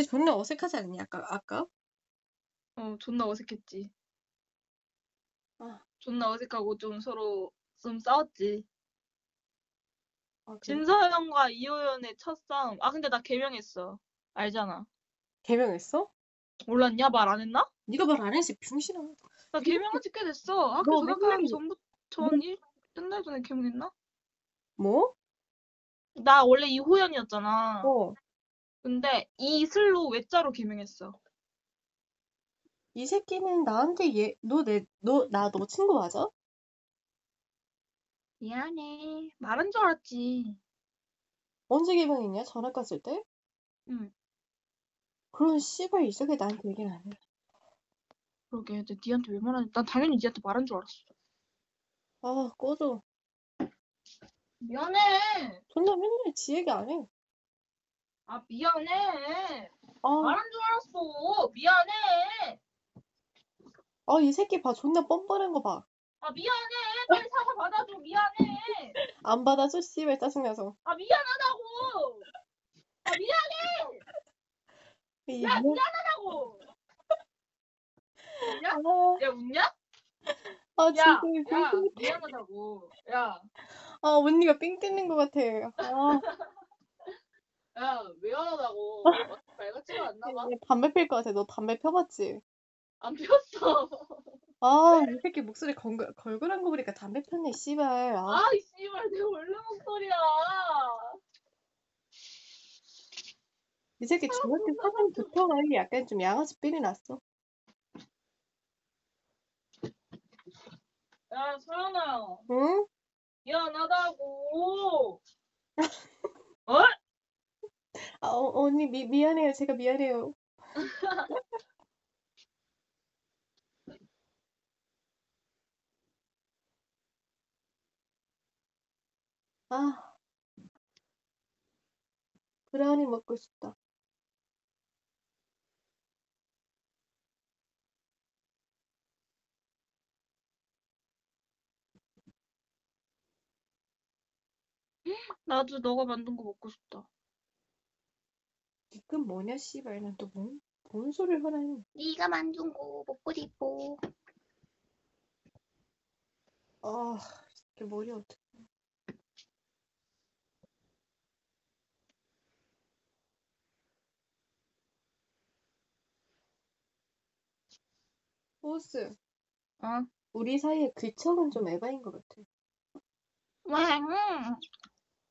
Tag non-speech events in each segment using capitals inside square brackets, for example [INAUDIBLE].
그때 존나 어색하지 않냐, 아까, 아까? 어, 존나 어색했지. 아. 존나 어색하고 좀 서로 좀 싸웠지. 아, 그래. 진서연과 이호연의 첫 싸움. 아, 근데 나 개명했어. 알잖아. 개명했어? 몰랐냐? 말 안 했나? 네가 말 안 했지, 병신아. 나 개명한 지꽤 됐어. 학교 너 전학하기 맨날- 전부 전 너- 일, 끝날 전에 개명했나? 뭐? 나 원래 이호연이었잖아. 어. 근데 이슬로 외자로 개명했어. 이 새끼는 나한테 얘, 너 내, 너, 나 너 친구 맞아? 미안해. 말한 줄 알았지. 언제 개명했냐? 전학 갔을 때? 응. 그런 씨발 이 새끼 나한테 얘기는 안 해. 그러게. 근데 니한테 왜 말하지? 난 당연히 니한테 말한 줄 알았어. 아, 꺼져. 미안해. 존나 맨날 지 얘기 안 해. 아, 미안해. 아, 말한 줄 알았어. 미안해. 아, 이 새끼 봐. 존나 뻔뻔한 거 봐. 아, 미안해. 빨리 사과 받아줘. 미안해. 안 받아줘? 씨발 짜증나서. 아, 미안하다고. 아, 미안해. 이 야, 뭐- 미안하다고. 웃냐? 아, 야, 웃냐? 아, 야, 진짜 야, 삥, 미안하다고. 야, 아, 언니가 삥 뜯는 것 같아. 아, [LAUGHS] 야, 미안하다고. 말 같지가 않나 봐. 얘 담배 필 것 같아. 너 담배 펴봤지? 안 피웠어. 아, 이 새끼 목소리 걸걸, 걸걸한 거 보니까 담배 폈네, 씨발. 아, 아, 이 씨발, 내 원래 목소리야. 이 새끼 중학교 사진부터 관리 약간 좀 양아치 삘이 났어. 야, 서연아, 응? 미안하다고. [LAUGHS] 어? 아, 어, 언니 미, 미안해요. 제가 미안해요. [LAUGHS] 아, 브라우니 먹고 싶다. 나도 너가 만든 거 먹고 싶다. 이건 뭐냐, 씨발. 난또 뭔, 뭔 소리를 하라니. 네가 만든 거 먹고 싶어. 아, 이게 머리 어떡해. 보스, 어? 우리 사이에 귀척은 좀 에바인 것 같아. 왜?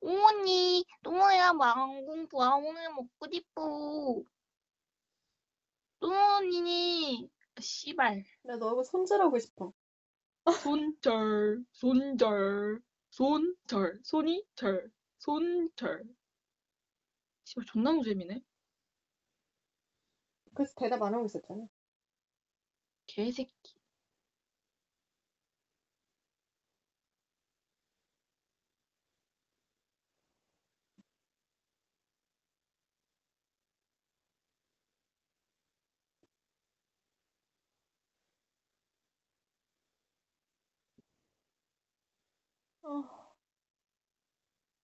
언니, 동호야 망공 브라운을 먹고 싶어. 동훈이, 씨발. 나 너하고 손절하고 싶어. 손절, 손절, 손절, 손이 절, 손절. 씨발 존나 노잼이네. 그래서 대답 안 하고 있었잖아. 개새끼. 아,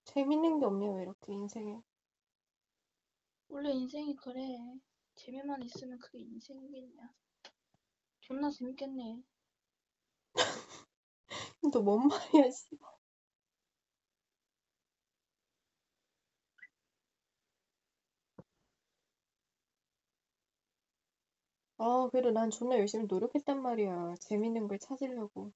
재밌는 게왜 이렇게 인생에. 원래 인생이 그래. 재미만 있으면 그게 인생이겠냐. 존나 재밌겠네. [LAUGHS] 너 뭔 말이야, 씨발. 아, 그래도 난 존나 열심히 노력했단 말이야. 재밌는 걸 찾으려고.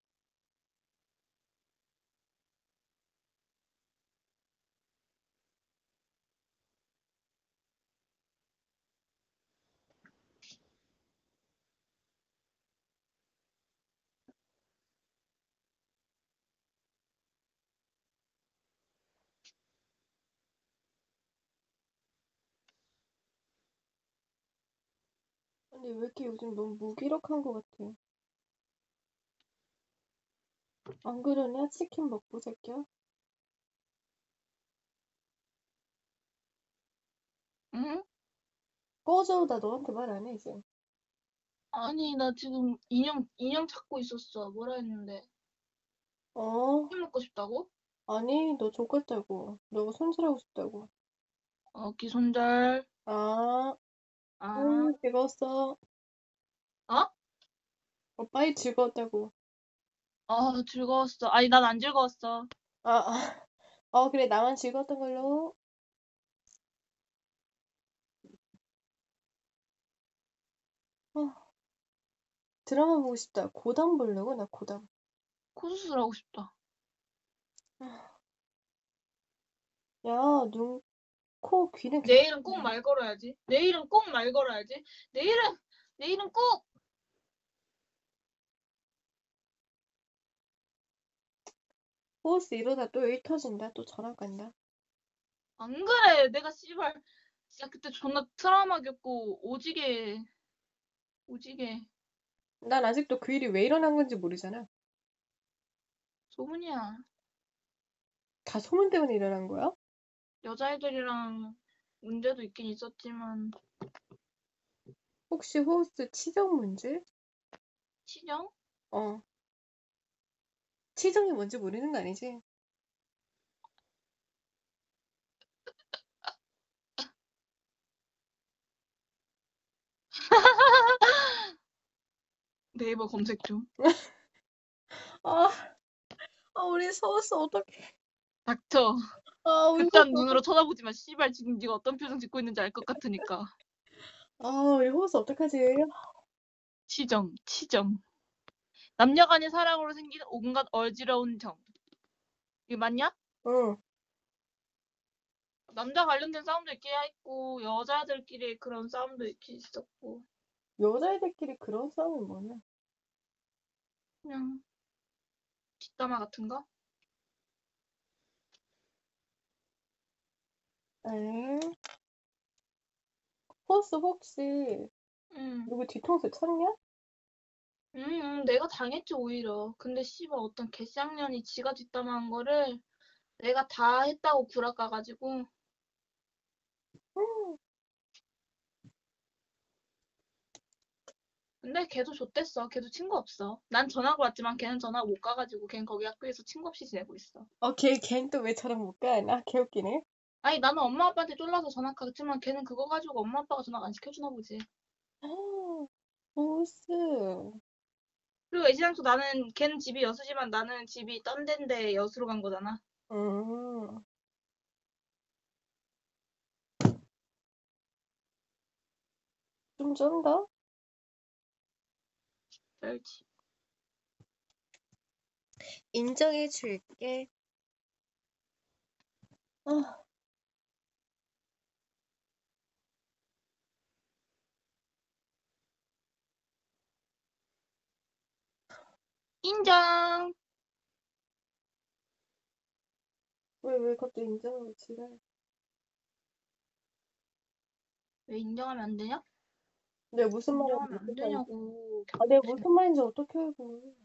근데 왜 이렇게 요즘 너무 무기력한 것 같아. 안 그러냐? 치킨 먹고 새끼야? 응? 꺼져. 나 너한테 말 안 해, 이제. 아니, 나 지금 인형, 인형 찾고 있었어. 뭐라 했는데. 어? 치킨 먹고 싶다고? 아니, 너 족같다고. 너가 손절하고 싶다고. 어, 기손절. 아. 아, 응, 즐거웠어. 어? 어, 빨리 즐거웠다고. 어, 즐거웠어. 아니, 난 안 즐거웠어. 아, 아. 어, 그래, 나만 즐거웠던 걸로. 어, 드라마 보고 싶다. 고담 보려고? 나 고담. 코 수술 하고 싶다. 야, 눈, 코, 귀는 내일은 꼭 말 걸어야지. 내일은 꼭 말 걸어야지. 내일은, 내일은 꼭! 호스 이러다 또 일 터진다. 또 전화 간다. 안 그래. 내가 씨발, 진짜 그때 존나 트라우마 겪고 오지게, 오지게 난 아직도 그 일이 왜 일어난 건지 모르잖아. 소문이야. 다 소문 때문에 일어난 거야? 여자애들이랑 문제도 있긴 있었지만, 혹시 호스 치정 문제? 치정? 어. 치정이 뭔지 모르는 거 아니지? [LAUGHS] 네이버 검색 중. [LAUGHS] 아, 아 우리 서우스 어떡해. 닥쳐. 아, 우리 그딴 호스 눈으로 쳐다보지 마. 씨발 지금 네가 어떤 표정 짓고 있는지 알 것 같으니까. 아, 우리 호스 어떡하지? 치정, 치정. 남녀간의 사랑으로 생긴 온갖 어지러운 정. 이게 맞냐? 응. 남자 관련된 싸움도 있긴 했고 여자들끼리 그런 싸움도 있긴 있었고 여자애들끼리 그런 싸움이 뭐냐? 그냥 뒷담화 같은 거? 에? 호스 혹시 응, 누구 뒤통수 쳤냐? 응, 응, 내가 당했지 오히려. 근데 씨발 어떤 개쌍년이 지가 뒷담화한 거를 내가 다 했다고 구라 까가지고 음, 근데 걔도 좆됐어. 걔도 친구 없어. 난 전화가 왔지만 걔는 전화 못 가가지고 걔는 거기 학교에서 친구 없이 지내고 있어. 어, 걔, 걔는 또 왜 저랑 못 가? 나 개웃기네. 아니 나는 엄마 아빠한테 쫄라서 전화 가겠지만 걔는 그거 가지고 엄마 아빠가 전화 안 시켜주나 보지. 아, 호스. 그리고 애시당초 나는 걔는 집이 여수지만 나는 집이 딴 데인데 여수로 간 거잖아. 음. 좀 쩐다? 알지. 인정해 줄게. 아, 인정. 왜, 왜 갑자기 인정을 지랄. 왜 인정하면 안 되냐? 내가 무슨 말인지 인정하면 안? 되냐고. 아, 내가 무슨 말인지 어떻게 알고.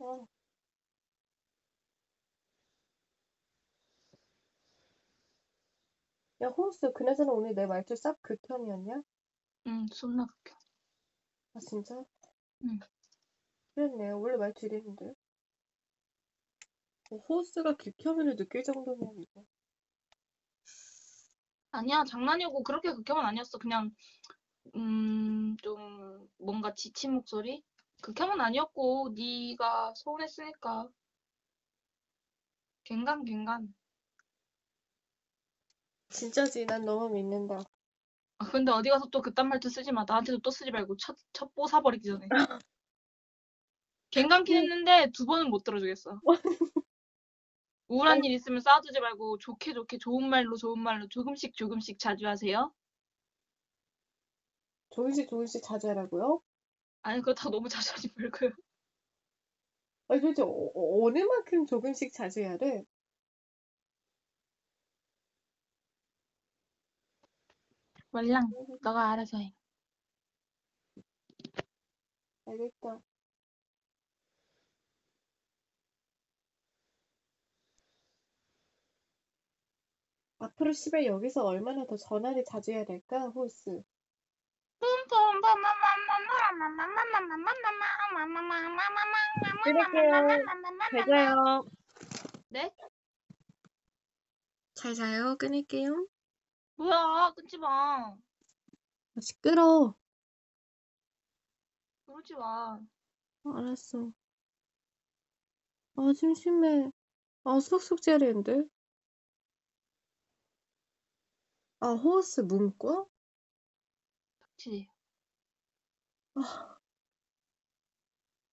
아. 야, 호스, 그나저나 오늘 내 말투 싹 극혐이었냐? 응, 존나 극혐. 아, 진짜? 응. 그랬네. 원래 말투 이랬는데. 어, 호스가 극혐을 느낄 정도면 이거. 아니야, 장난이고 그렇게 극혐은 아니었어. 그냥 음, 좀 뭔가 지친 목소리? 극혐은 아니었고 네가 서운했으니까. 갱간 갱간. 진짜지, 난 너무 믿는다. 아, 근데 어디 가서 또 그딴 말투 쓰지 마. 나한테도 또 쓰지 말고 첫, 첫 뽀사버리기 전에. 갱간긴 했는데 두 번은 못 들어주겠어. [LAUGHS] 우울한 일 있으면 쌓아두지 말고 좋게 좋게 좋은 말로 좋은 말로 조금씩 조금씩 자주 하세요. 조금씩 조금씩 자주 하라고요? 아니 그렇다고 너무 자주 하지 말고요. 아니, 도대체 어, 어, 어느 만큼 조금씩 자주 해야 돼? 말랑 너가 알아서 해. 알겠다. 앞으로 시발 여기서 얼마나 더 전화를 자주 해야 될까, 호스? 끊을게요. 잘 자요. 네? 잘 자요. 끊을게요. 뭐야, 끊지 마. 아, 시끄러. 그러지 마. 알았어. 아, 심심해. 아, 해야 되는데. 아, 호스 문과? 그치. 아,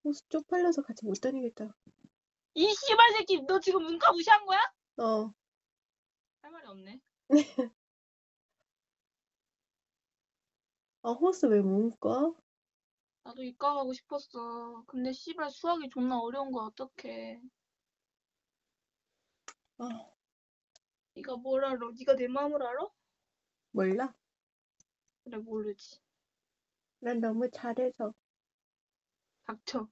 호스 쪽팔려서 같이 못 다니겠다. 이 씨발 새끼, 너 지금 문과 무시한 거야? 어, 할 말이 없네. [LAUGHS] 아, 호스 왜 문과? 나도 이과 가고 싶었어. 근데 씨발 수학이 존나 어려운 거 어떡해. 아, 네가 뭘 알아? 네가 내 마음을 알아? 몰라. 그래 모르지. 난 너무 잘해서. 닥쳐.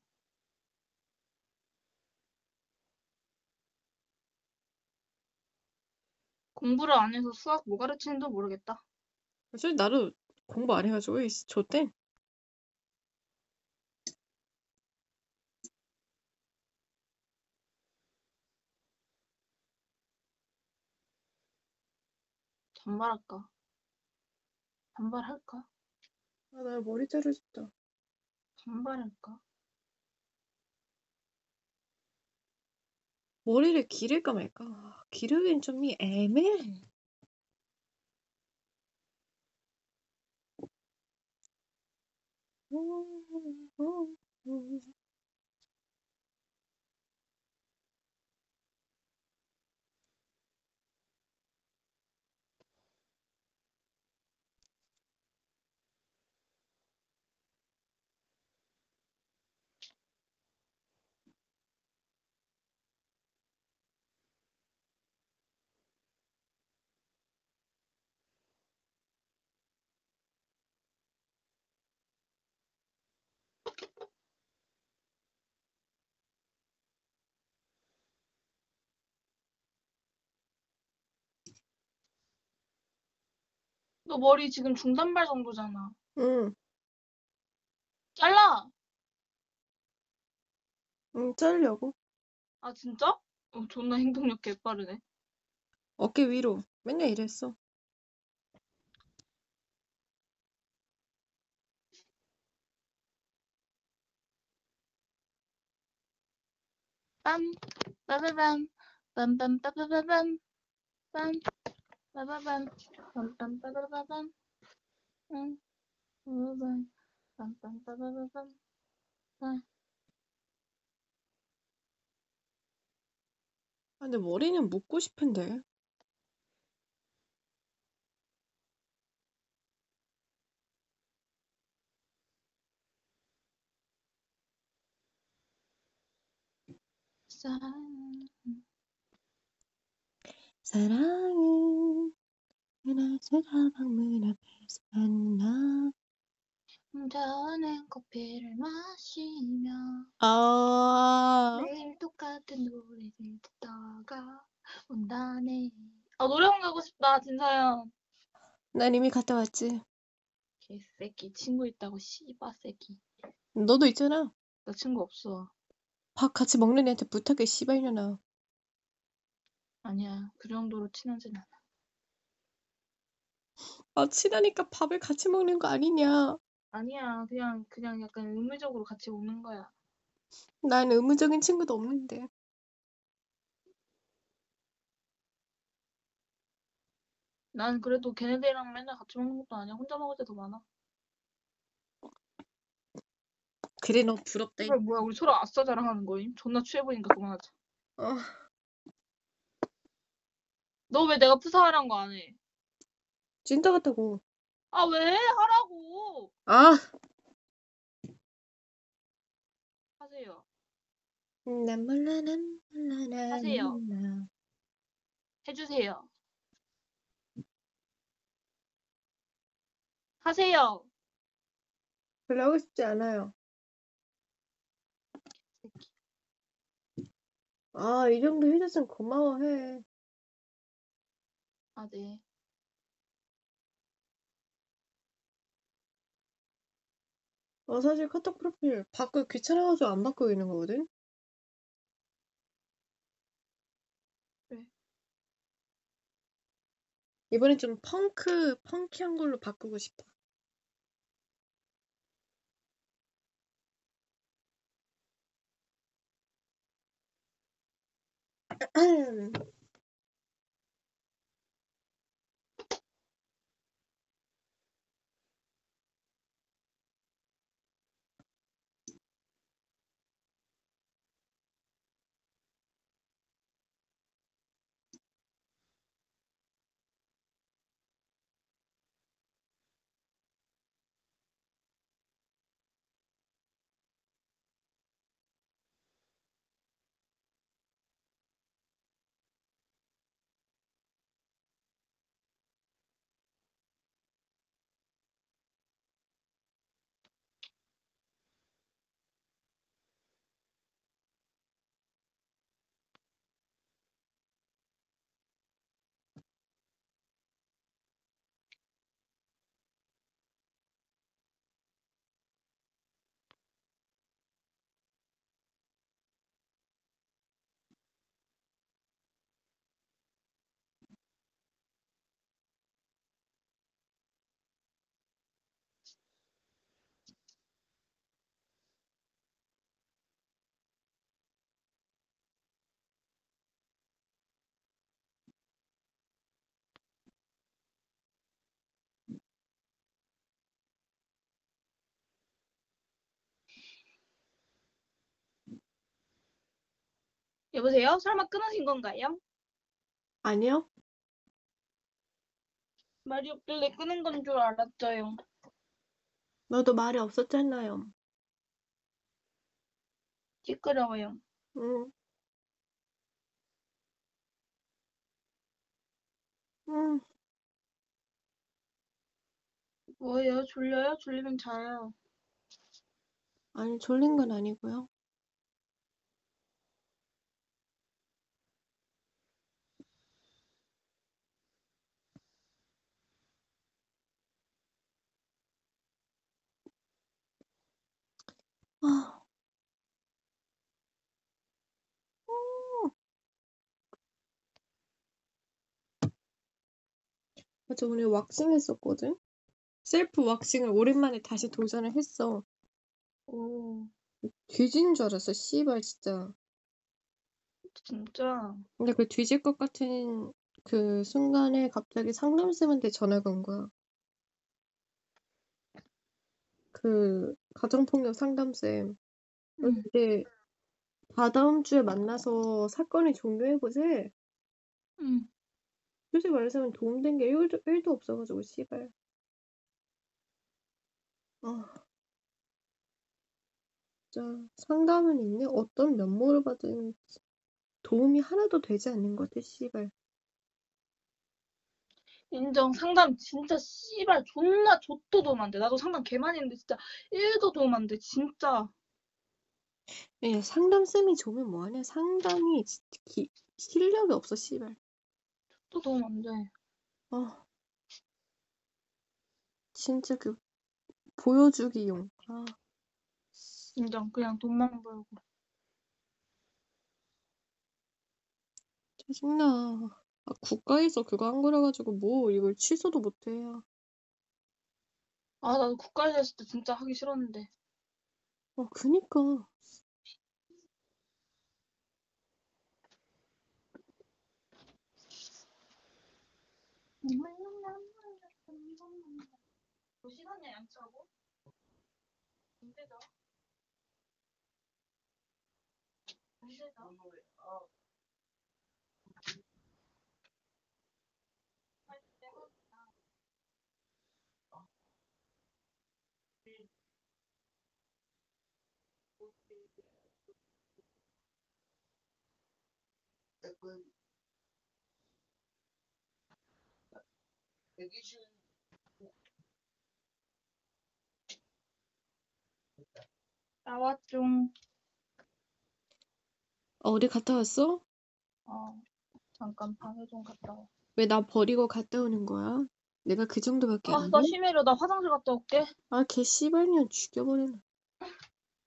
공부를 안 해서 수학 뭐 가르치는지도 모르겠다. 사실 나도 공부 안 해가지고, 이 좆된. 반말할까? 반발할까? 아, 나 머리 자르고 싶다. 반발할까? 머리를 기를까 말까? 아, 기르기엔 좀이 애매해. Ooh, ooh, ooh. 너 머리 지금 중단발 정도잖아. 응, 잘라! 응, 자르려고. 아 진짜? 어, 존나 행동력 개빠르네. 어깨 위로. 맨날 이랬어. 빰, 빠바밤, 빰빰, 빠바바밤, 빰, 빠바밤, 빰빰, 빠바바밤, 응, 빠바밤, 빰빰, 빠바바밤, 빰. 아, 근데 머리는 묶고 싶은데. 사랑. 사랑은 그날처럼 방문 앞에서 만나. 저는 커피를 마시며 아, 매일 똑같은 노래를 듣다가 온다네. 아 노래방 가고 싶다 진서연. 난 이미 갔다 왔지. 개새끼 친구 있다고 씨바 새끼. 너도 있잖아. 나 친구 없어. 밥 같이 먹는 애한테 부탁해, 씨발년아. 아니야 그 정도로 친하진 않아. 아, 친하니까 밥을 같이 먹는 거 아니냐. 아니야 그냥 그냥 약간 의무적으로 같이 먹는 거야. 난 의무적인 친구도 없는데. 난 그래도 걔네들이랑 맨날 같이 먹는 것도 아니야. 혼자 먹을 때도 많아. 그래, 너 부럽다. 이- 이걸 뭐야 우리 서로 아싸 자랑하는 거임? 존나 취해 보이니까 그만하자. 어, 너 왜 내가 푸사하란 거 안 해? 찐따 같다고. 아 왜? 하라고. 아, 하세요. 난 몰라, 난 몰라, 난 하세요. 몰라. 해주세요. 하세요. 별로 하고 싶지 않아요. 아, 이 정도 해줬으면 고마워해. 아 네. 어, 사실 카톡 프로필 바꾸기 귀찮아가지고 안 바꾸고 있는 거거든? 왜? 이번엔 좀 펑크, 펑키한 걸로 바꾸고 싶어. [CLEARS THROAT] 여보세요? 설마 끊으신 건가요? 아니요? 말이 없길래 끊은 건 줄 알았어요. 너도 말이 없었잖아요. 시끄러워요. 응. 응. 뭐예요? 졸려요? 졸리면 자요. 아니, 졸린 건 아니고요. 아. 음. 맞아, 오늘 왁싱 했었거든? 셀프 왁싱을 오랜만에 다시 도전을 했어. 오, 뒤진 줄 알았어, 씨발, 진짜. 진짜. 근데 그 뒤질 것 같은 그 순간에 갑자기 상담쌤한테 전화가 온 거야. 그 가정폭력 상담쌤. 응. 이제 다다음 주에 만나서 사건을 종료해보지. 응. 솔직히 말해서 도움된 게 1도, 1도 없어가지고, 씨발. 아, 진짜 상담은 있네? 어떤 면모를 받은 도움이 하나도 되지 않는 것 같아, 씨발. 인정. 상담 진짜 씨발 존나 좆도 도움 안 돼. 나도 상담 개 많이 했는데 진짜 1도 도움 안 돼. 진짜. 야, 상담 쌤이 좋으면 뭐하냐? 상담이 지- 기, 실력이 없어, 씨발. 좆도 도움 안 돼. 아, 진짜 그, 보여주기용. 아, 인정. 그냥 돈만 벌고. 짜증나. 아, 국가에서 그거 한 거라 가지고 뭐 이걸 취소도 못해. 아, 나도 국가에서 했을 때 진짜 하기 싫었는데. 어, 그니까. 몇 시간이야, 양치하고? 힘들죠? 힘들죠? 나왔죠. 어, 어디 갔다 왔어? 어, 잠깐 방에 좀 갔다 와. 왜 나 버리고 갔다 오는 거야? 내가 그 정도밖에 아, 안나 돼? 심해려. 나 화장실 갔다 올게. 아, 걔 씨발년 죽여버리네.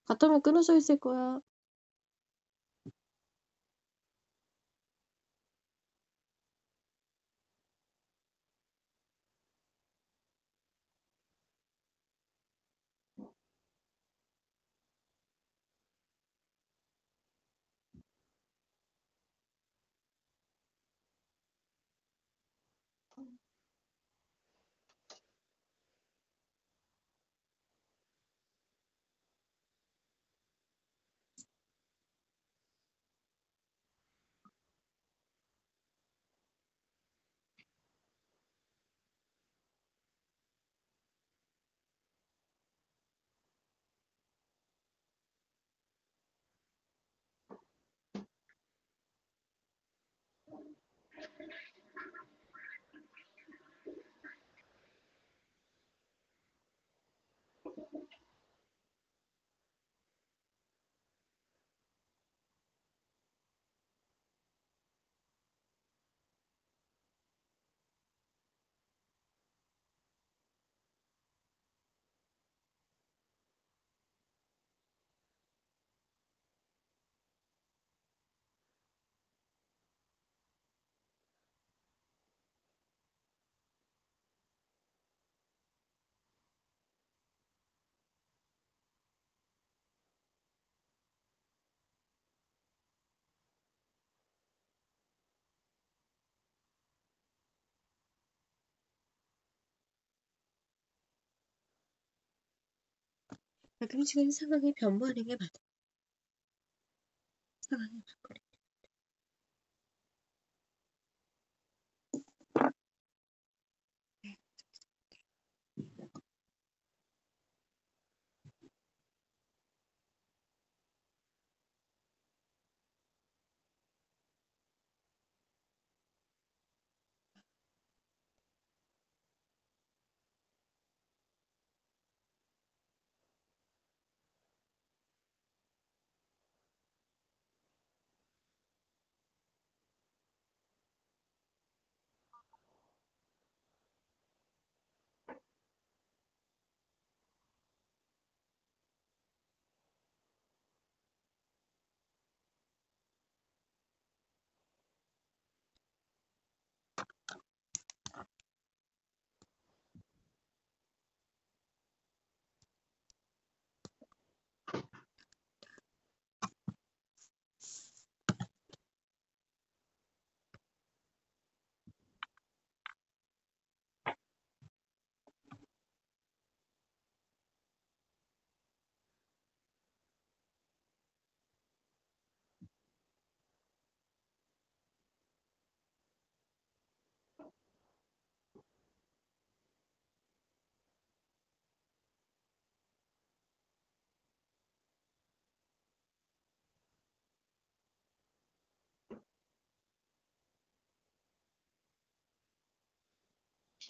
갔다 오면 끊어져 있을 거야. 가끔씩은 상황이 변모하는 게 맞아. 상황이 바꾸는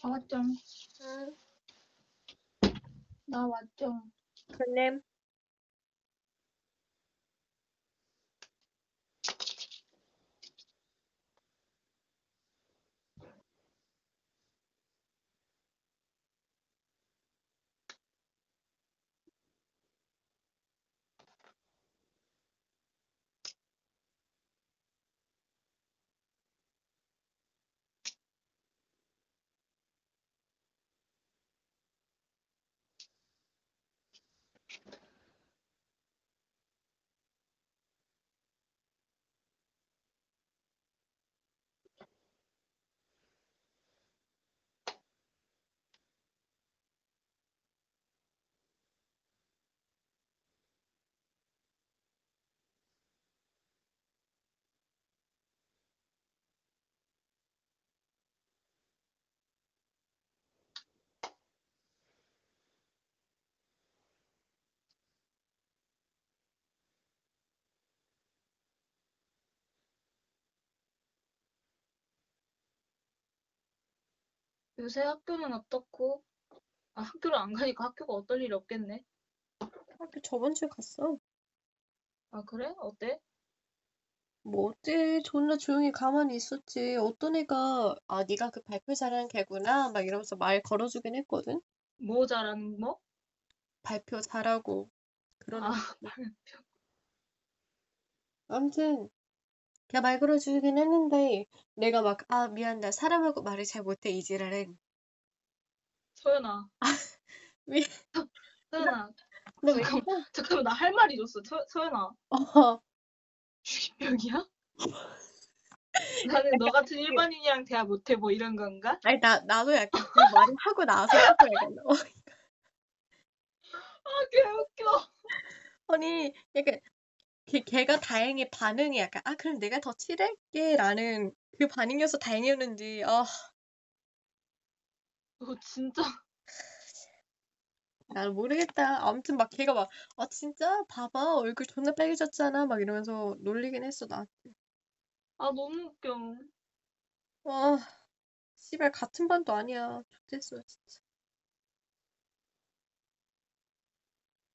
나 왔죠. 응. 나 왔죠. 그래. 요새 학교는 어떻고? 아, 학교를 안 가니까 학교가 어떨 일이 없겠네. 학교 저번 주에 갔어. 아, 그래? 어때? 뭐 어때? 존나 조용히 가만히 있었지. 어떤 애가 아 네가 그 발표 잘하는 걔구나 막 이러면서 말 걸어주긴 했거든. 뭐 잘하는 뭐? 발표 잘하고 그런 아, 애. [LAUGHS] 발표. 아무튼 걔가 말 걸어주긴 했는데 내가 막 아 미안 나 사람하고 말을 잘 못해 이 지랄은. 소연아. [LAUGHS] 미- 소연아. 너왜 잠깐만, 이래? 잠깐만, 나 할 말이 있었어. 소, 소연아. 어. 주기병이야? [LAUGHS] 나는 너 같은 일반인이랑 대화 못해 뭐 이런 건가? 아니 나 나도 약간 그 말을 하고 나서 하고 약간 어, [LAUGHS] 아, 개웃겨. 아니 약간 걔, 걔가 다행히 반응이 약간 아 그럼 내가 더 칠할게 라는 그 반응이어서 다행이었는지 아너 진짜. 난 모르겠다. 아무튼 막 걔가 막 아 진짜 봐봐 얼굴 존나 빨개졌잖아 막 이러면서 놀리긴 했어 나. 아, 너무 웃겨. 와 씨발 같은 반도 아니야. 좋댔어 진짜.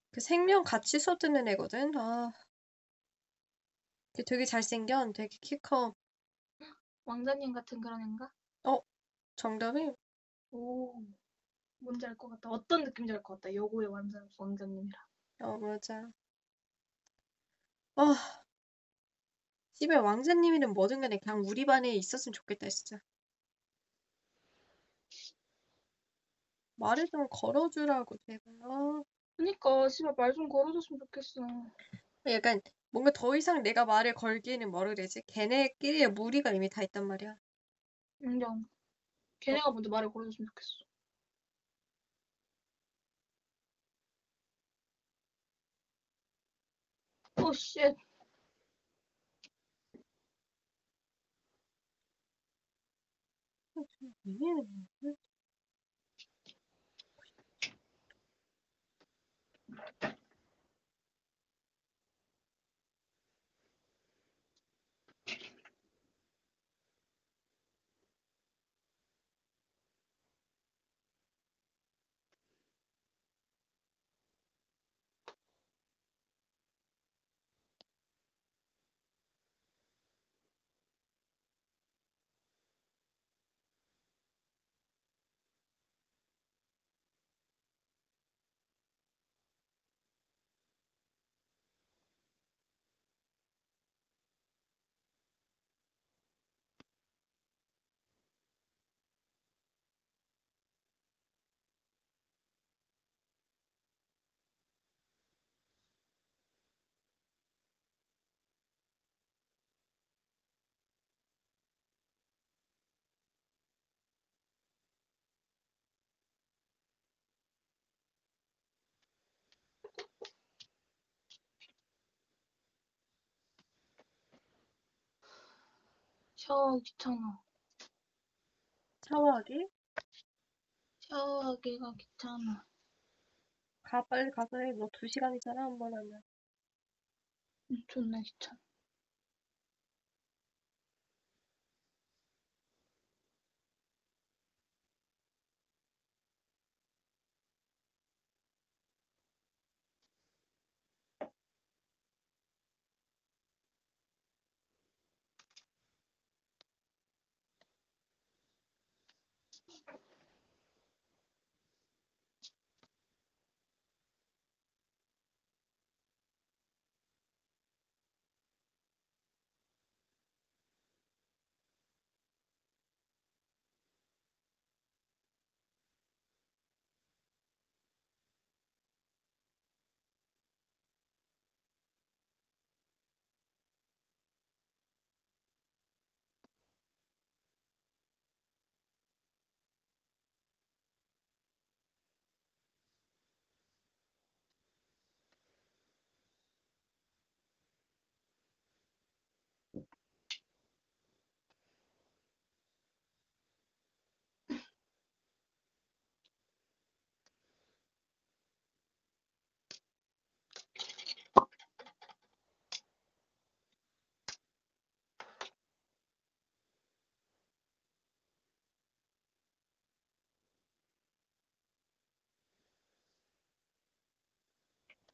그 생명 같이 듣는 애거든. 아. 걔 되게 잘생겨. 되게 키 커. 왕자님 같은 그런 애인가? 정답이 오. 뭔지 알 것 같다. 어떤 느낌인지 알 것 같다. 여고의 왕자, 왕자님이라. 어 맞아. 아 씨발 왕자님이든 뭐든 간에 그냥 우리 반에 있었으면 좋겠다 진짜. 말을 좀 걸어주라고 제발. 아, 그니까, 씨발, 말 좀 걸어줬으면 좋겠어. 약간 뭔가 더 이상 내가 말을 걸기에는 뭐라 그러지? 걔네끼리의 무리가 이미 다 있단 말이야. 인정. 걔네가 먼저 말을 걸어줬으면 좋겠어. 오, shit. 이 샤워 귀찮아. 샤워하기? 샤워하기가 귀찮아. 가 빨리 가서 해. 너 두 시간이잖아 한 번 하면. 응, 존나 귀찮아.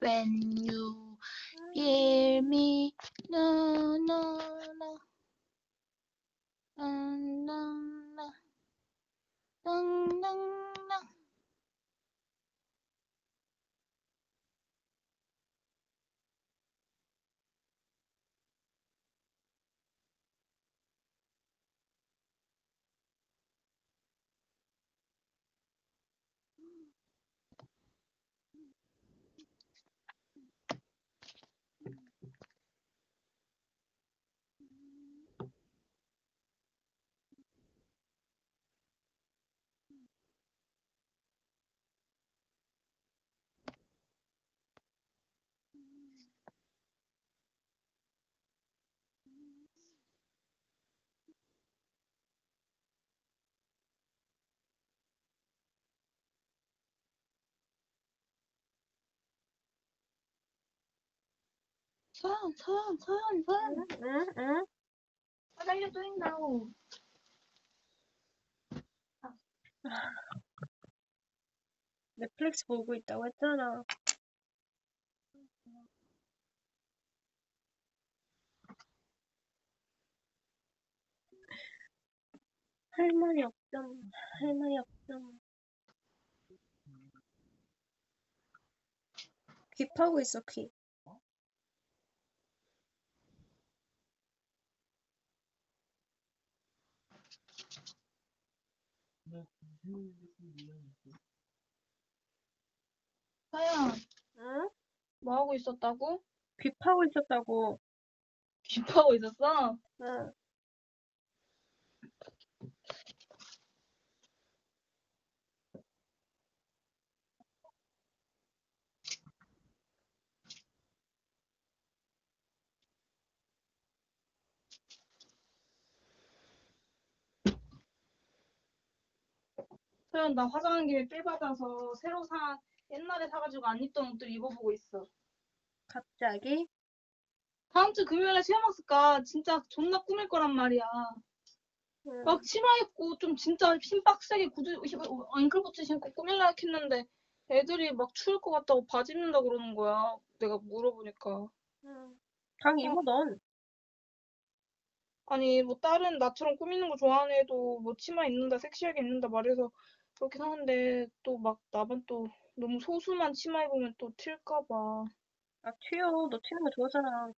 When you hear me, no, no, no. 음, 음, 음. 음, 음, 음. 서연, 서연, 서연, 서연. 응? 응? What are you doing now? 넷플릭스 보고 있다고 했잖아. 할 말이 없점. 할 말이 없점. 귀 파고 있어 귀. 서연, 응? 뭐 하고 있었다고? 귀 파고 있었다고. 귀 파고 있었어? 응. 소연 나 화장한 김에 필 받아서 새로 산 옛날에 사가지고 안 입던 옷들 입어보고 있어. 갑자기? 다음 주 금요일에 수영학습 가. 진짜 존나 꾸밀 거란 말이야. 음, 막 치마 입고 좀 진짜 힘 빡세게 구두 힘- 앵클부츠 신고 꾸밀라 했는데 애들이 막 추울 것 같다고 바지 입는다 그러는 거야. 내가 물어보니까. 음. 당 입어 넌. 아니 뭐 다른 나처럼 꾸미는 거 좋아하는 애도 뭐 치마 입는다 섹시하게 입는다 말해서 그렇긴 하는데 또 막 나만 또 너무 소수만 치마 입으면 또 튈까 봐. 아 튀어. 너 튀는 거 좋아하잖아.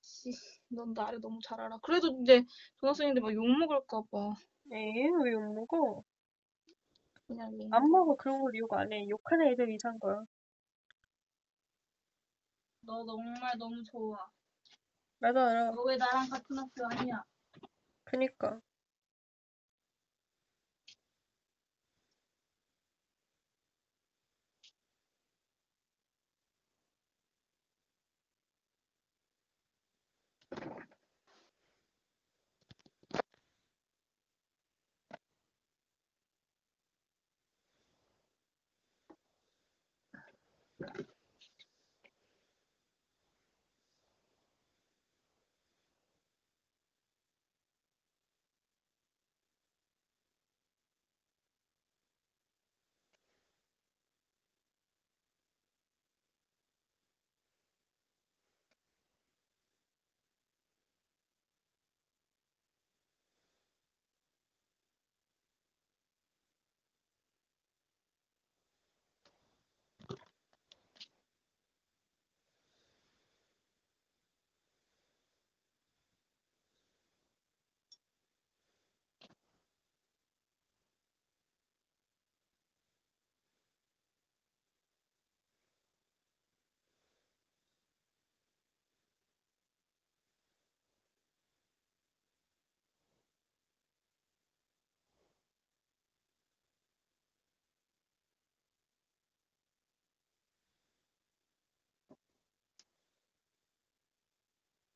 씨, 넌 나를 너무 잘 알아. 그래도 이제 전학생인데 막 욕먹을까 봐. 에이 왜 욕 먹어? 그냥 얘. 안 먹어 그런 걸 욕 안 해. 욕하는 애들 이상 거야. 너 정말 너무 좋아. 나도 알아. 너 왜 나랑 같은 학교 아니야? 그니까.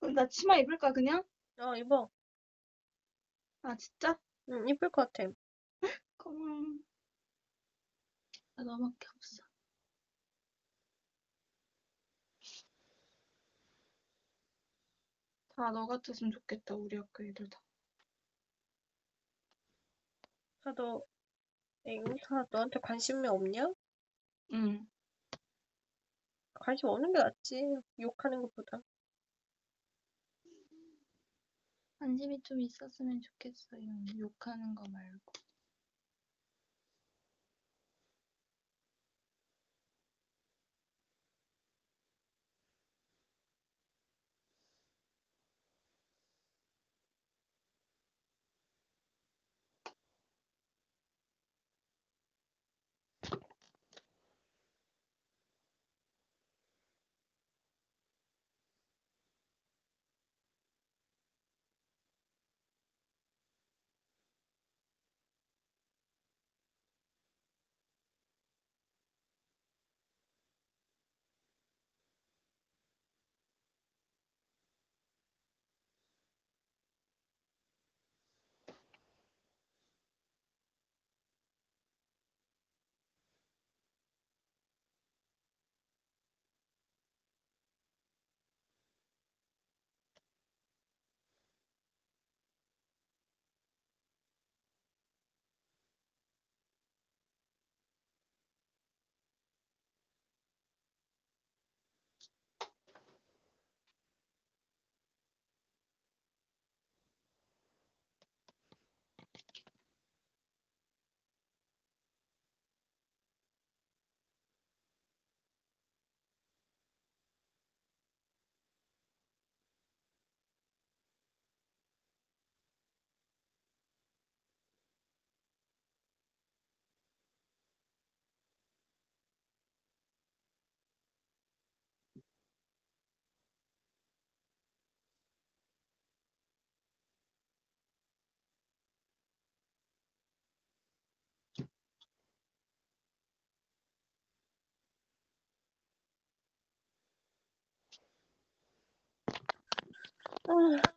그럼 나 치마 입을까 그냥? 어 입어. 아 진짜? 응 이쁠 것 같아. [LAUGHS] 고마워. 나 너밖에 없어. 다 너 같았으면 좋겠다 우리 학교 애들 다. 다너 에이 다 너한테 관심이 없냐? 응. 관심 없는 게 낫지. 욕하는 것보다. 관심이 좀 있었으면 좋겠어요. 욕하는 거 말고. Uh. [SIGHS] [SIGHS]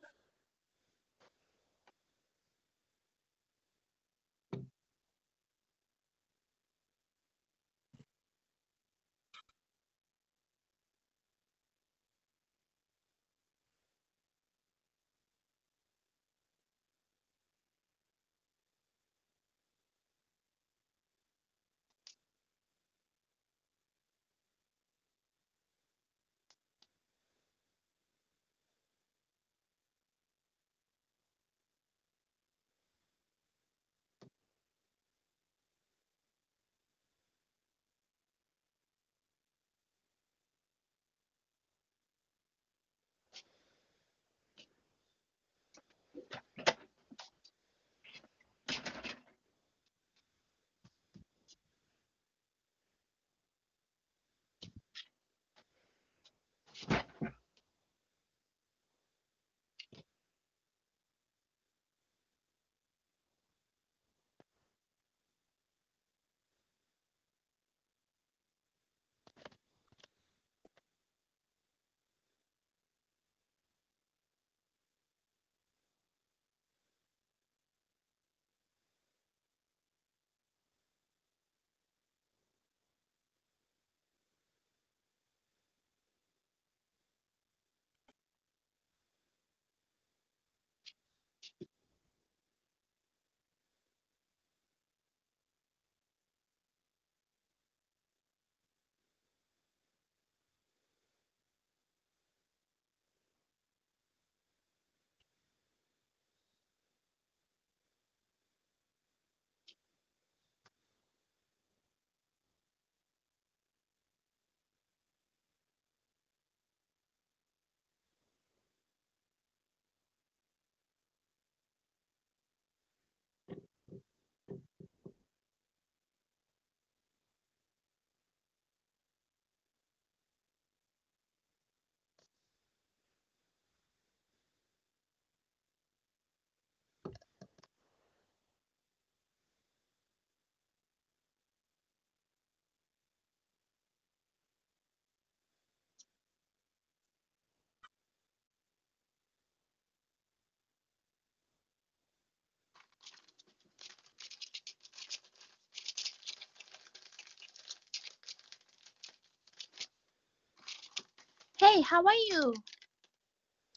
Hi, how are you?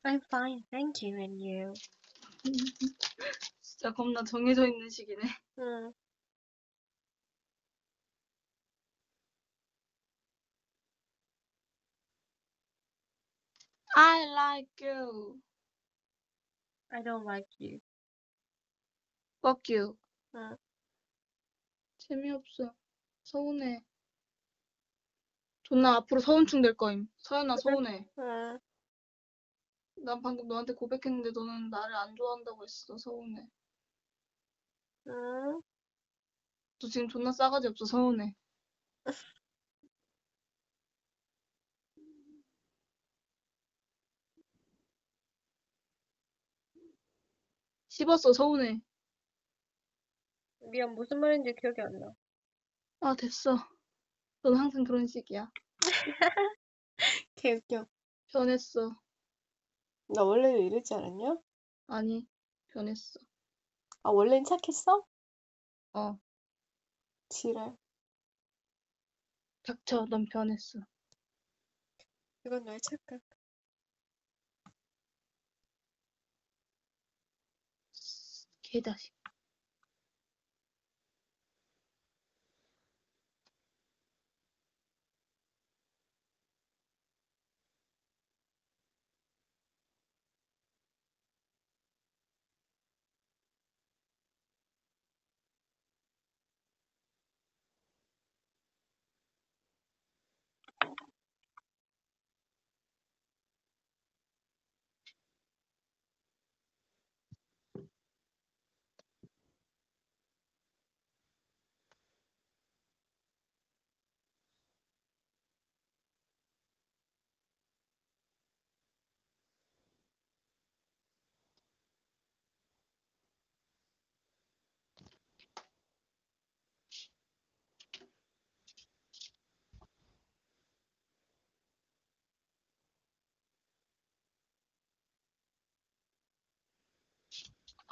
I'm fine, thank you, and you? 진짜 겁나 정해져 있는 식이네. 응. I like you. I don't like you. Fuck you. 응. 재미없어. 서운해. 존나 앞으로 서운충 될 거임. 서연아 서운해. 응. 난 방금 너한테 고백했는데 너는 나를 안 좋아한다고 했어. 서운해. 응. 너 지금 존나 싸가지 없어. 서운해. 씹었어. 서운해. 미안, 무슨 말인지 기억이 안 나. 아 됐어. 넌 항상 그런 식이야. [LAUGHS] 개웃겨. 변했어. 나 원래도 이러지 않았냐? 아니 변했어. 아, 원래는 착했어? 어. 지랄. 닥쳐. 넌 변했어. 이건 너의 착각. 개자식.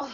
哦。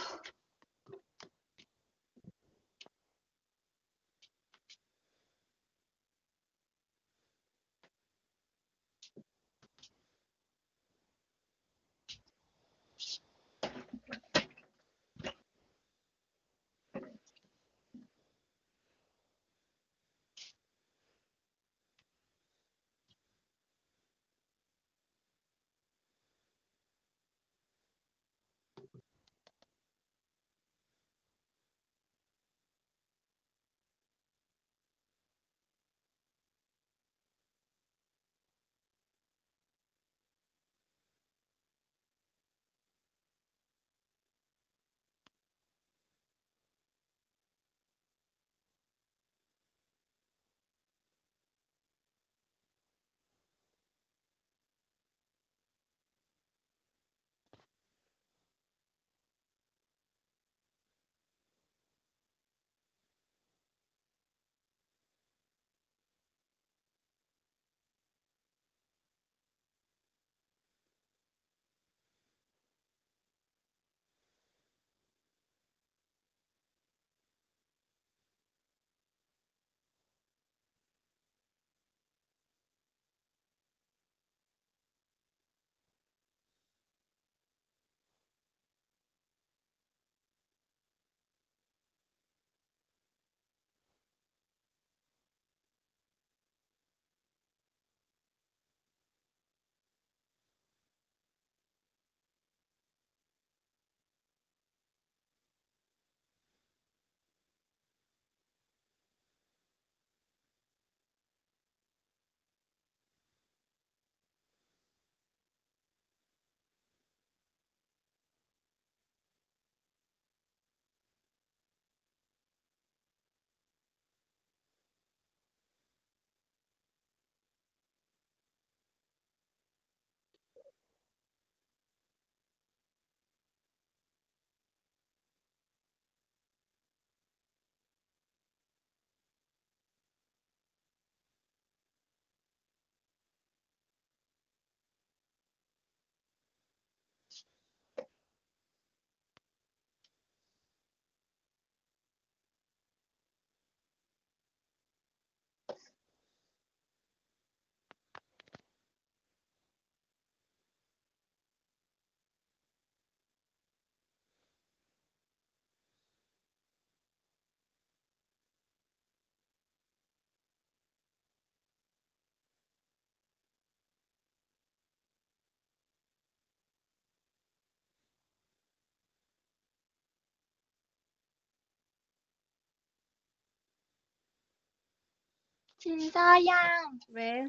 진서양, 왜?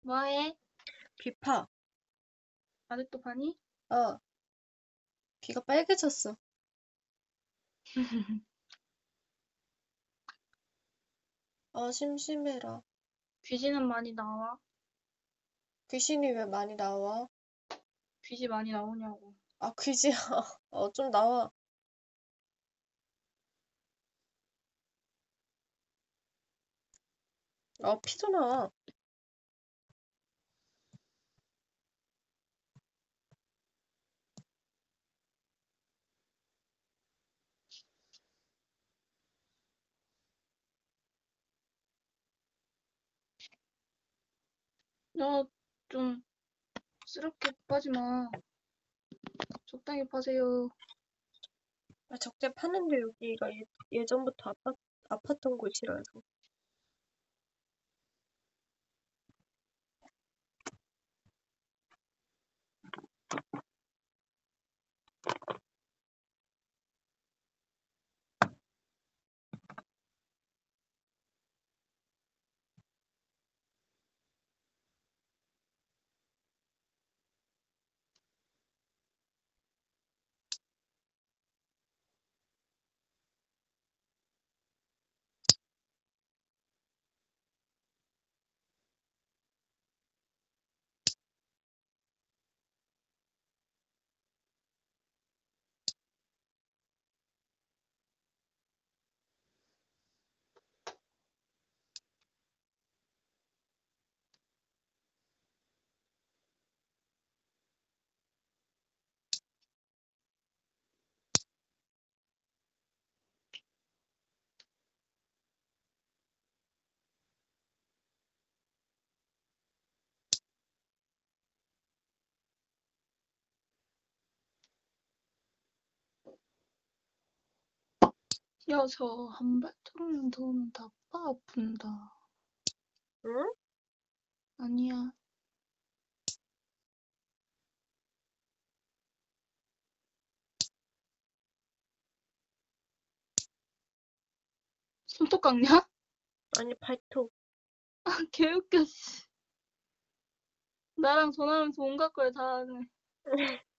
뭐해? 귀파. 아직도 파니? 어. 귀가 빨개졌어. 아, [LAUGHS] 심심해라. 귀신은 많이 나와? 귀신이 왜 많이 나와? 귀신 많이 나오냐고. 아, 귀지야. [LAUGHS] 어, 좀 나와. 어, 피도 나와. 야, 좀 쓰럽게 빠지 마. 적당히 파세요. 아, 적재 파는데 여기가 예, 예전부터 아파, 아팠던 곳이라서. あっ。 야, 저 한발처럼 더우면 다빠 아픈다. 응? 아니야. 손톱 깎냐? 아니, 발톱. 아, 개웃겨, 씨. 나랑 전화하면서 온갖 걸 다 하네. [LAUGHS]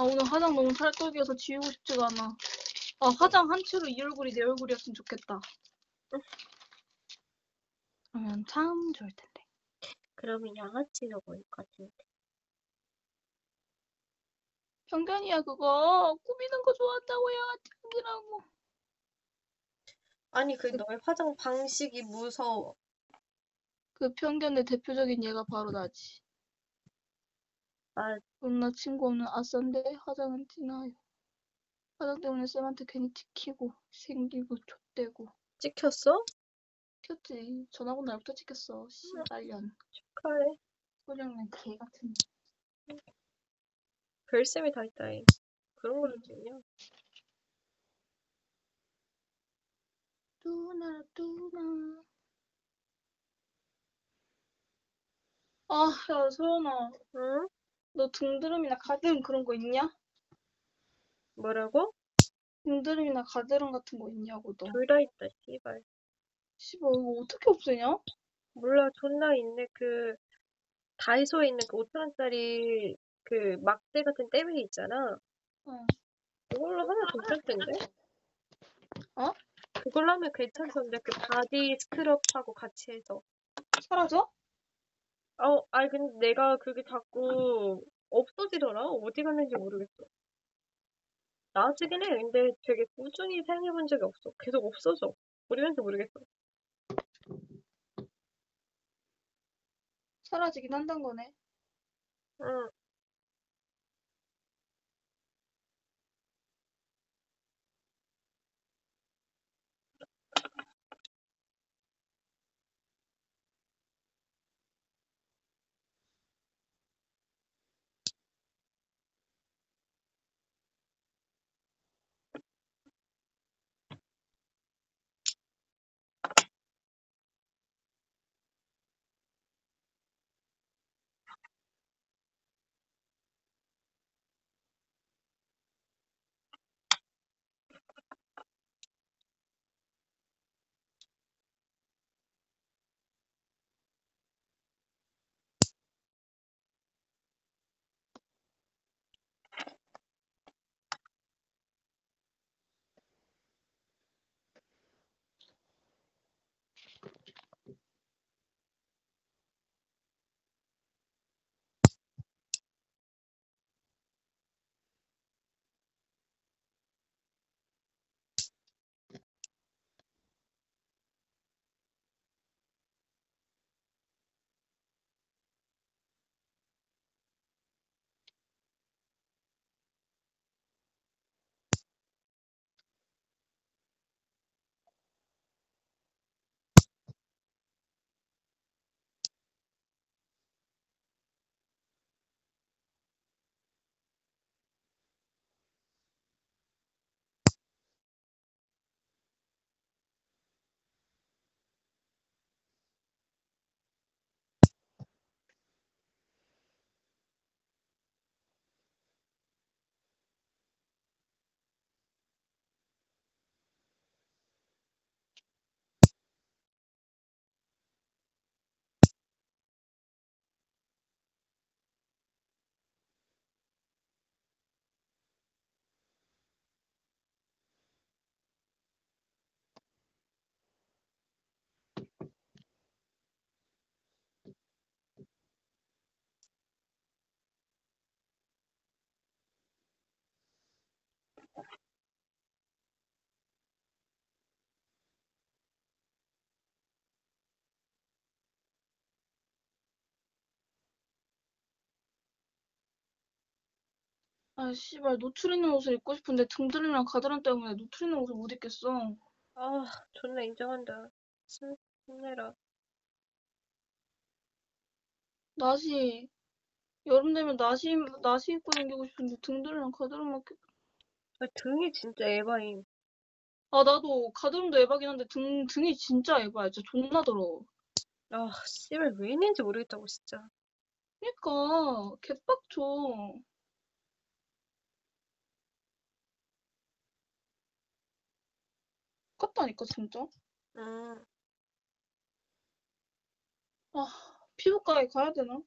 아, 오늘 화장 너무 찰떡이어서 지우고 싶지가 않아. 아, 화장 한 채로 이 얼굴이 내 얼굴이었으면 좋겠다. 그러면 참 좋을 텐데. 그러면 양아치로 보일 것 같은데. 편견이야, 그거. 꾸미는 거 좋아한다고 양아치라고. 아니, 그 너의 화장 방식이 무서워. 그 편견의 대표적인 예가 바로 나지. 아, 누나 친구 없는 아싼데 화장은 진아요. 화장 때문에 쌤한테 괜히 찍히고 생기고 좆대고 찍혔어? 전학 온 날부터 찍혔어. 씨발년. 축하해. 소령은 개 같은. 별쌤이 다 있다잉. 그런 걸로 찍냐? 누나 누나. 아, 야, 소연아. 응? 너 등드름이나 가드름 그런 거 있냐? 뭐라고? 등드름이나 가드름 같은 거 있냐고, 너. 둘 다 있다, 씨발. 씨발, 이거 어떻게 없애냐? 몰라, 존나 있네. 그, 다이소에 있는 그 5천원짜리 그 막대 같은 때밀이 있잖아. 응. 그걸로 하면 괜찮던데? 어? 그걸로 하면 괜찮던데? 그 body scrub하고 같이 해서. 사라져? 어, 아니, 근데 내가 그게 자꾸 없어지더라? 어디 갔는지 모르겠어. 나아지긴 해. 근데 되게 꾸준히 사용해본 적이 없어. 계속 없어져. 어디 갔는지 모르겠어. 사라지긴 한단 거네. 응. 아, 씨발, 노출 있는 옷을 입고 싶은데 등들이랑 가드란 때문에 노출 있는 옷을 못 입겠어. 아, 존나 인정한다. 힘, 힘내라. 나시, 여름 되면 나시, 나시 입고 다니고 싶은데 등들이랑 가드란 막, 아, 등이 진짜 에바임. 아, 나도 가드름도 에바긴 한데 등, 등이 진짜 에바야. 진짜 존나 더러워. 아, 씨발, 왜 있는지 모르겠다고, 진짜. 그니까, 개빡쳐. 똑같다니까, 진짜. 음, 아, 피부과에 가야 되나?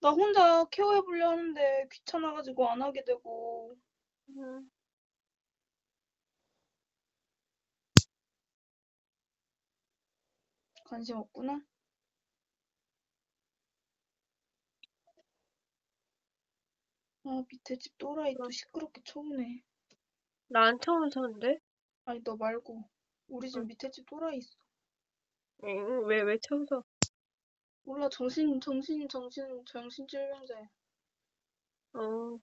나 혼자 케어해보려 하는데 귀찮아가지고 안 하게 되고. 음. 관심 없구나? 아, 밑에 집 또라이 또 시끄럽게 쳐오네. 나한테 오면서는데? 아니, 너 말고. 우리 집 밑에 집 또라이 있어. 응, 왜, 왜 쳐서? 몰라, 정신, 정신, 정신, 정신 질병자야. 어,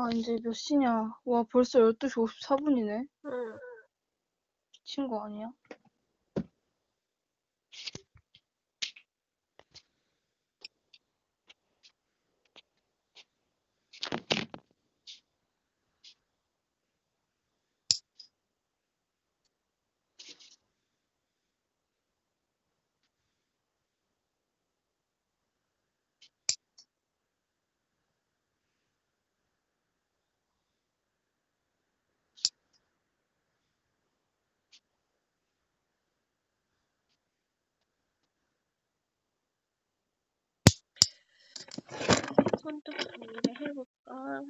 아, 이제 몇 시냐? 와, 벌써 12시 54분이네. 응. 미친 거 아니야? 손톱 정리해볼까?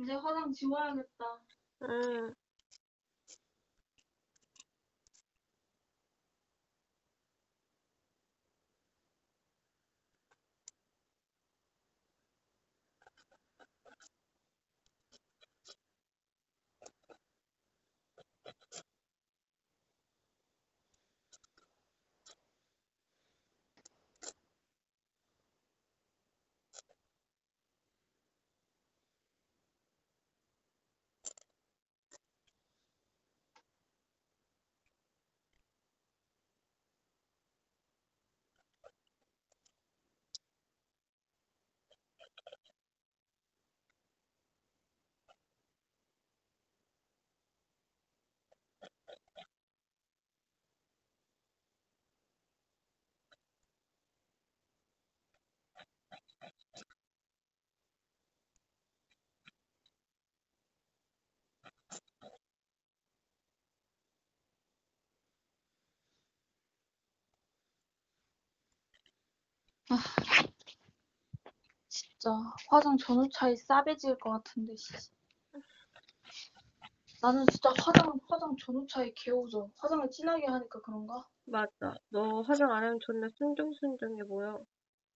이제 화장 지워야겠다. 응. 진짜 화장 전후 차이 싸배질 것 같은데 씨. 나는 진짜 화장 화장 전후 차이 개오져. 화장을 진하게 하니까 그런가? 맞아. 너 화장 안 하면 존나 순둥순둥해 보여.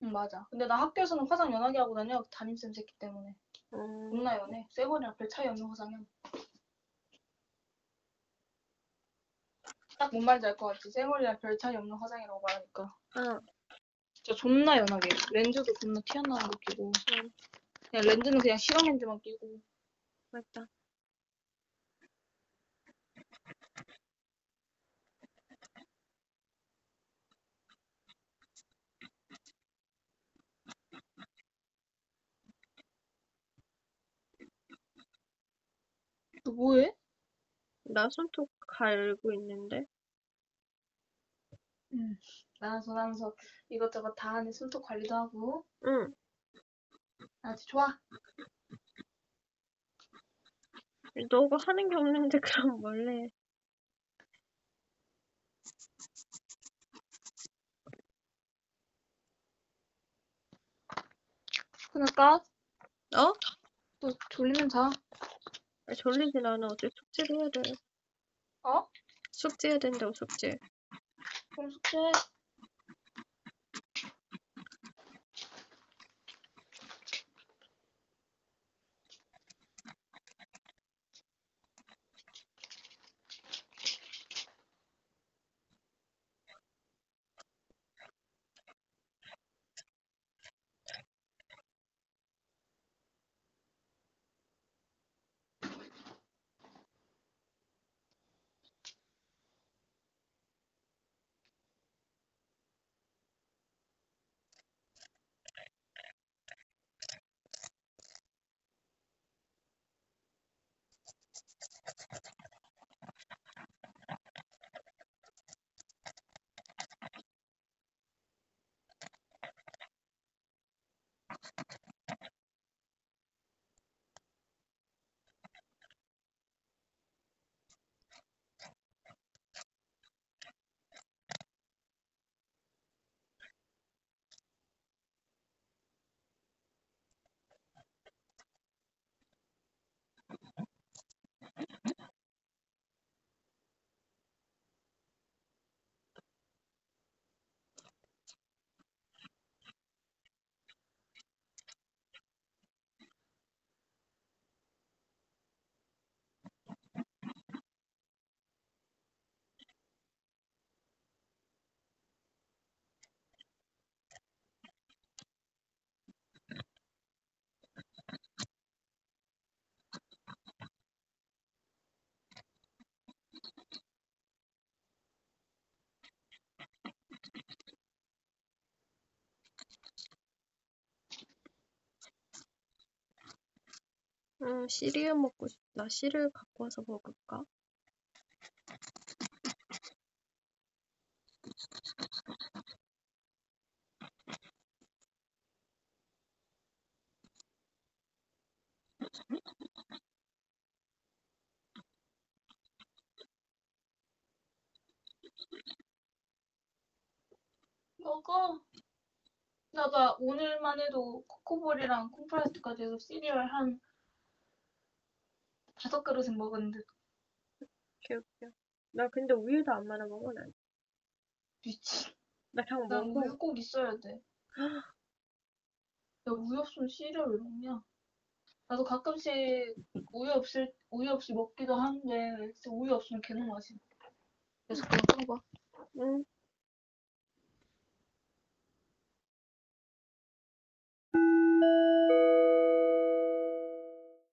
응 맞아. 근데 나 학교에서는 화장 연하게 하고 다녀. 담임쌤 새끼 때문에. 음, 존나 연해. 쇠머리랑 별 차이 없는 화장이야. 딱 뭔 말인지 알 것 같지? 쇠머리랑 별 차이 없는 화장이라고 말하니까. 아, 진짜 존나 연하게. 렌즈도 존나 티안 나는 거 끼고. 음, 그냥 렌즈는 그냥 시간 렌즈만 끼고. 맞다. 너 뭐해? 나 손톱 갈고 있는데. 응. 나는 전화하면서 이것저것 다 하는 손톱 관리도 하고. 응. 아주 좋아. 너가 하는 게 없는데 그럼 뭘 해? 그러니까 어? 너 졸리면 자. 아, 졸리진 않아. 어째 숙제를 해야 돼. 어? 숙제 해야 된다고 숙제. 그럼 숙제 해. 응, 시리얼 먹고 싶다. 시리얼 갖고 와서 먹을까? 먹어. 나가 오늘만 해도 코코볼이랑 콩프라이트까지 해서 시리얼 한 다섯 그릇은 먹었는데 개웃겨. 나 근데 우유도 안 말아 먹어 난. 미친. 나 그냥 나 먹고. 우유 꼭 있어야 돼. 나 우유 없으면 시리얼 왜 먹냐? 나도 가끔씩 우유 없을 우유 없이 먹기도 하는데 진짜 우유 없으면 개는 맛이. 그래서 그냥 끊어봐. 응.